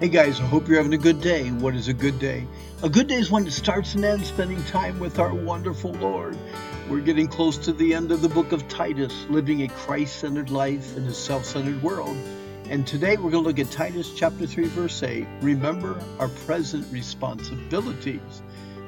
Hey guys, I hope you're having a good day. What is a good day? A good day is when it starts and ends spending time with our wonderful Lord. We're getting close to the end of the book of Titus, living a Christ centered life in a self centered world. And today we're going to look at Titus chapter 3, verse 8. Remember our present responsibilities.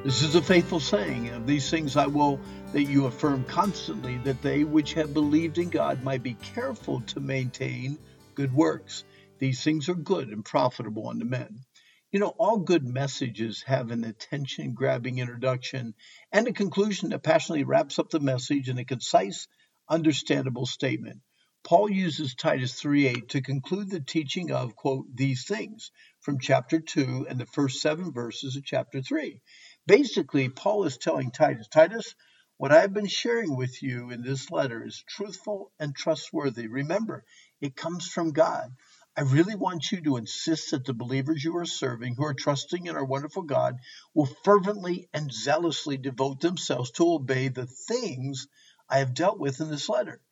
This is a faithful saying. Of these things I will that you affirm constantly, that they which have believed in God might be careful to maintain good works. These things are good and profitable unto men. You know, all good messages have an attention grabbing introduction and a conclusion that passionately wraps up the message in a concise, understandable statement. Paul uses Titus 3:8 to conclude the teaching of, quote, these things from chapter 2 and the first seven verses of chapter 3. Basically, Paul is telling Titus, Titus, what I've been sharing with you in this letter is truthful and trustworthy. Remember, it comes from God. I really want you to insist that the believers you are serving, who are trusting in our wonderful God, will fervently and zealously devote themselves to obey the things I have dealt with in this letter.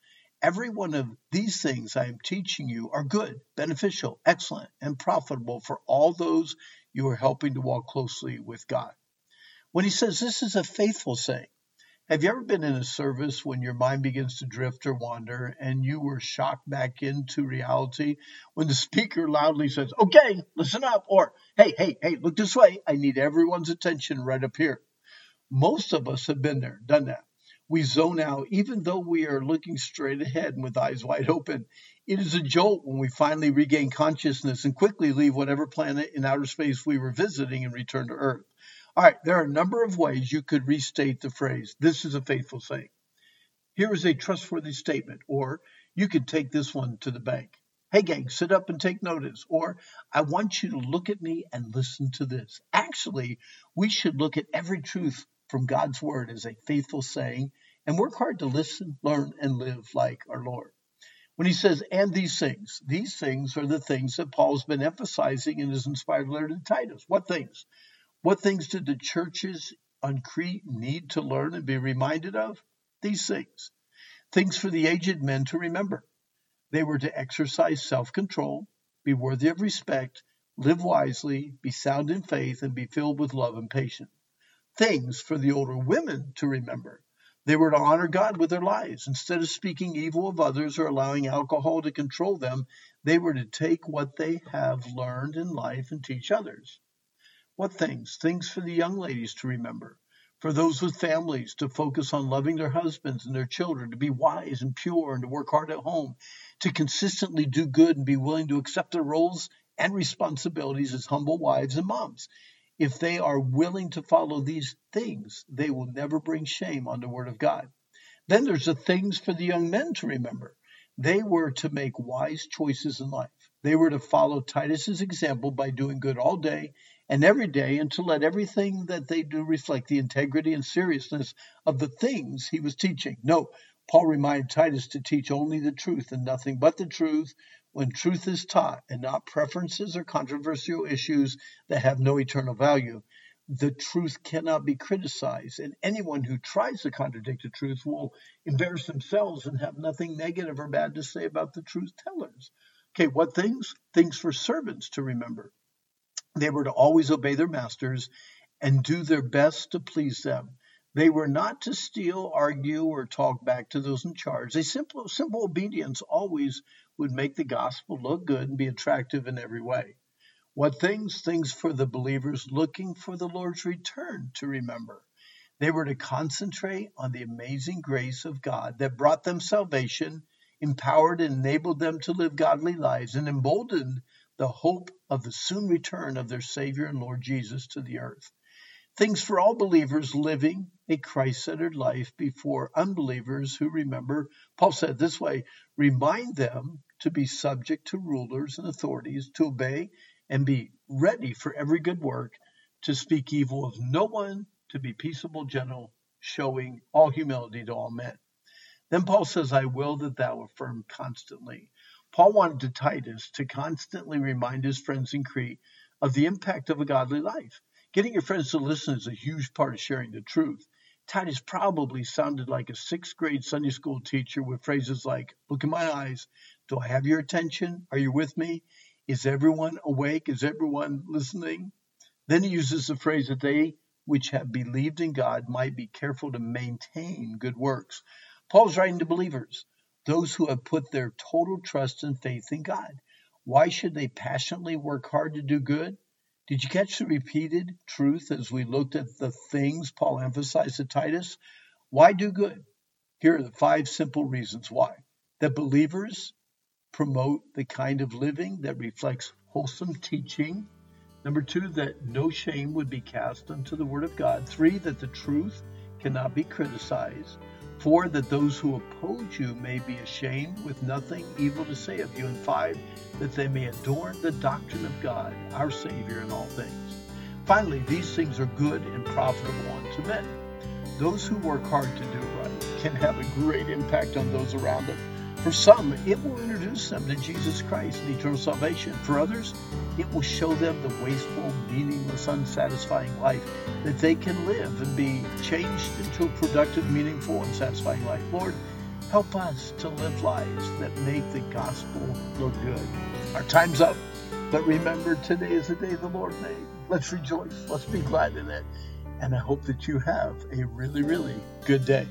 Every one of these things I am teaching you are good, beneficial, excellent, and profitable for all those you are helping to walk closely with God. When he says this is a faithful saying, have you ever been in a service when your mind begins to drift or wander and you were shocked back into reality when the speaker loudly says, Okay, listen up, or Hey, hey, hey, look this way. I need everyone's attention right up here. Most of us have been there, done that. We zone out even though we are looking straight ahead and with eyes wide open. It is a jolt when we finally regain consciousness and quickly leave whatever planet in outer space we were visiting and return to Earth. All right, there are a number of ways you could restate the phrase, this is a faithful saying. Here is a trustworthy statement, or you could take this one to the bank. Hey, gang, sit up and take notice. Or, I want you to look at me and listen to this. Actually, we should look at every truth from God's word as a faithful saying and work hard to listen, learn, and live like our Lord. When he says, and these things, these things are the things that Paul's been emphasizing in his inspired letter to Titus. What things? What things did the churches on Crete need to learn and be reminded of? These things. Things for the aged men to remember. They were to exercise self control, be worthy of respect, live wisely, be sound in faith, and be filled with love and patience. Things for the older women to remember. They were to honor God with their lives. Instead of speaking evil of others or allowing alcohol to control them, they were to take what they have learned in life and teach others. What things? Things for the young ladies to remember. For those with families to focus on loving their husbands and their children, to be wise and pure and to work hard at home, to consistently do good and be willing to accept their roles and responsibilities as humble wives and moms. If they are willing to follow these things, they will never bring shame on the Word of God. Then there's the things for the young men to remember. They were to make wise choices in life. They were to follow Titus's example by doing good all day and every day and to let everything that they do reflect the integrity and seriousness of the things he was teaching. No, Paul reminded Titus to teach only the truth and nothing but the truth when truth is taught and not preferences or controversial issues that have no eternal value. The truth cannot be criticized, and anyone who tries to contradict the truth will embarrass themselves and have nothing negative or bad to say about the truth tellers. Okay, what things? Things for servants to remember. They were to always obey their masters and do their best to please them. They were not to steal, argue, or talk back to those in charge. A simple, simple obedience always would make the gospel look good and be attractive in every way. What things? Things for the believers looking for the Lord's return to remember. They were to concentrate on the amazing grace of God that brought them salvation, empowered and enabled them to live godly lives, and emboldened the hope of the soon return of their Savior and Lord Jesus to the earth. Things for all believers living a Christ centered life before unbelievers who remember, Paul said this way remind them to be subject to rulers and authorities, to obey and be ready for every good work, to speak evil of no one, to be peaceable, gentle, showing all humility to all men. Then Paul says, I will that thou affirm constantly. Paul wanted Titus to constantly remind his friends in Crete of the impact of a godly life. Getting your friends to listen is a huge part of sharing the truth. Titus probably sounded like a sixth grade Sunday school teacher with phrases like, Look in my eyes. Do I have your attention? Are you with me? Is everyone awake? Is everyone listening? Then he uses the phrase that they which have believed in God might be careful to maintain good works. Paul's writing to believers, those who have put their total trust and faith in God. Why should they passionately work hard to do good? Did you catch the repeated truth as we looked at the things Paul emphasized to Titus? Why do good? Here are the five simple reasons why. That believers promote the kind of living that reflects wholesome teaching. Number two, that no shame would be cast unto the Word of God. Three, that the truth cannot be criticized. Four, that those who oppose you may be ashamed with nothing evil to say of you. And five, that they may adorn the doctrine of God, our Savior, in all things. Finally, these things are good and profitable unto men. Those who work hard to do right can have a great impact on those around them. For some, it will introduce them to Jesus Christ and eternal salvation. For others, it will show them the wasteful, meaningless, unsatisfying life that they can live and be changed into a productive, meaningful, and satisfying life. Lord, help us to live lives that make the gospel look good. Our time's up, but remember, today is the day the Lord made. Let's rejoice. Let's be glad in it. And I hope that you have a really, really good day.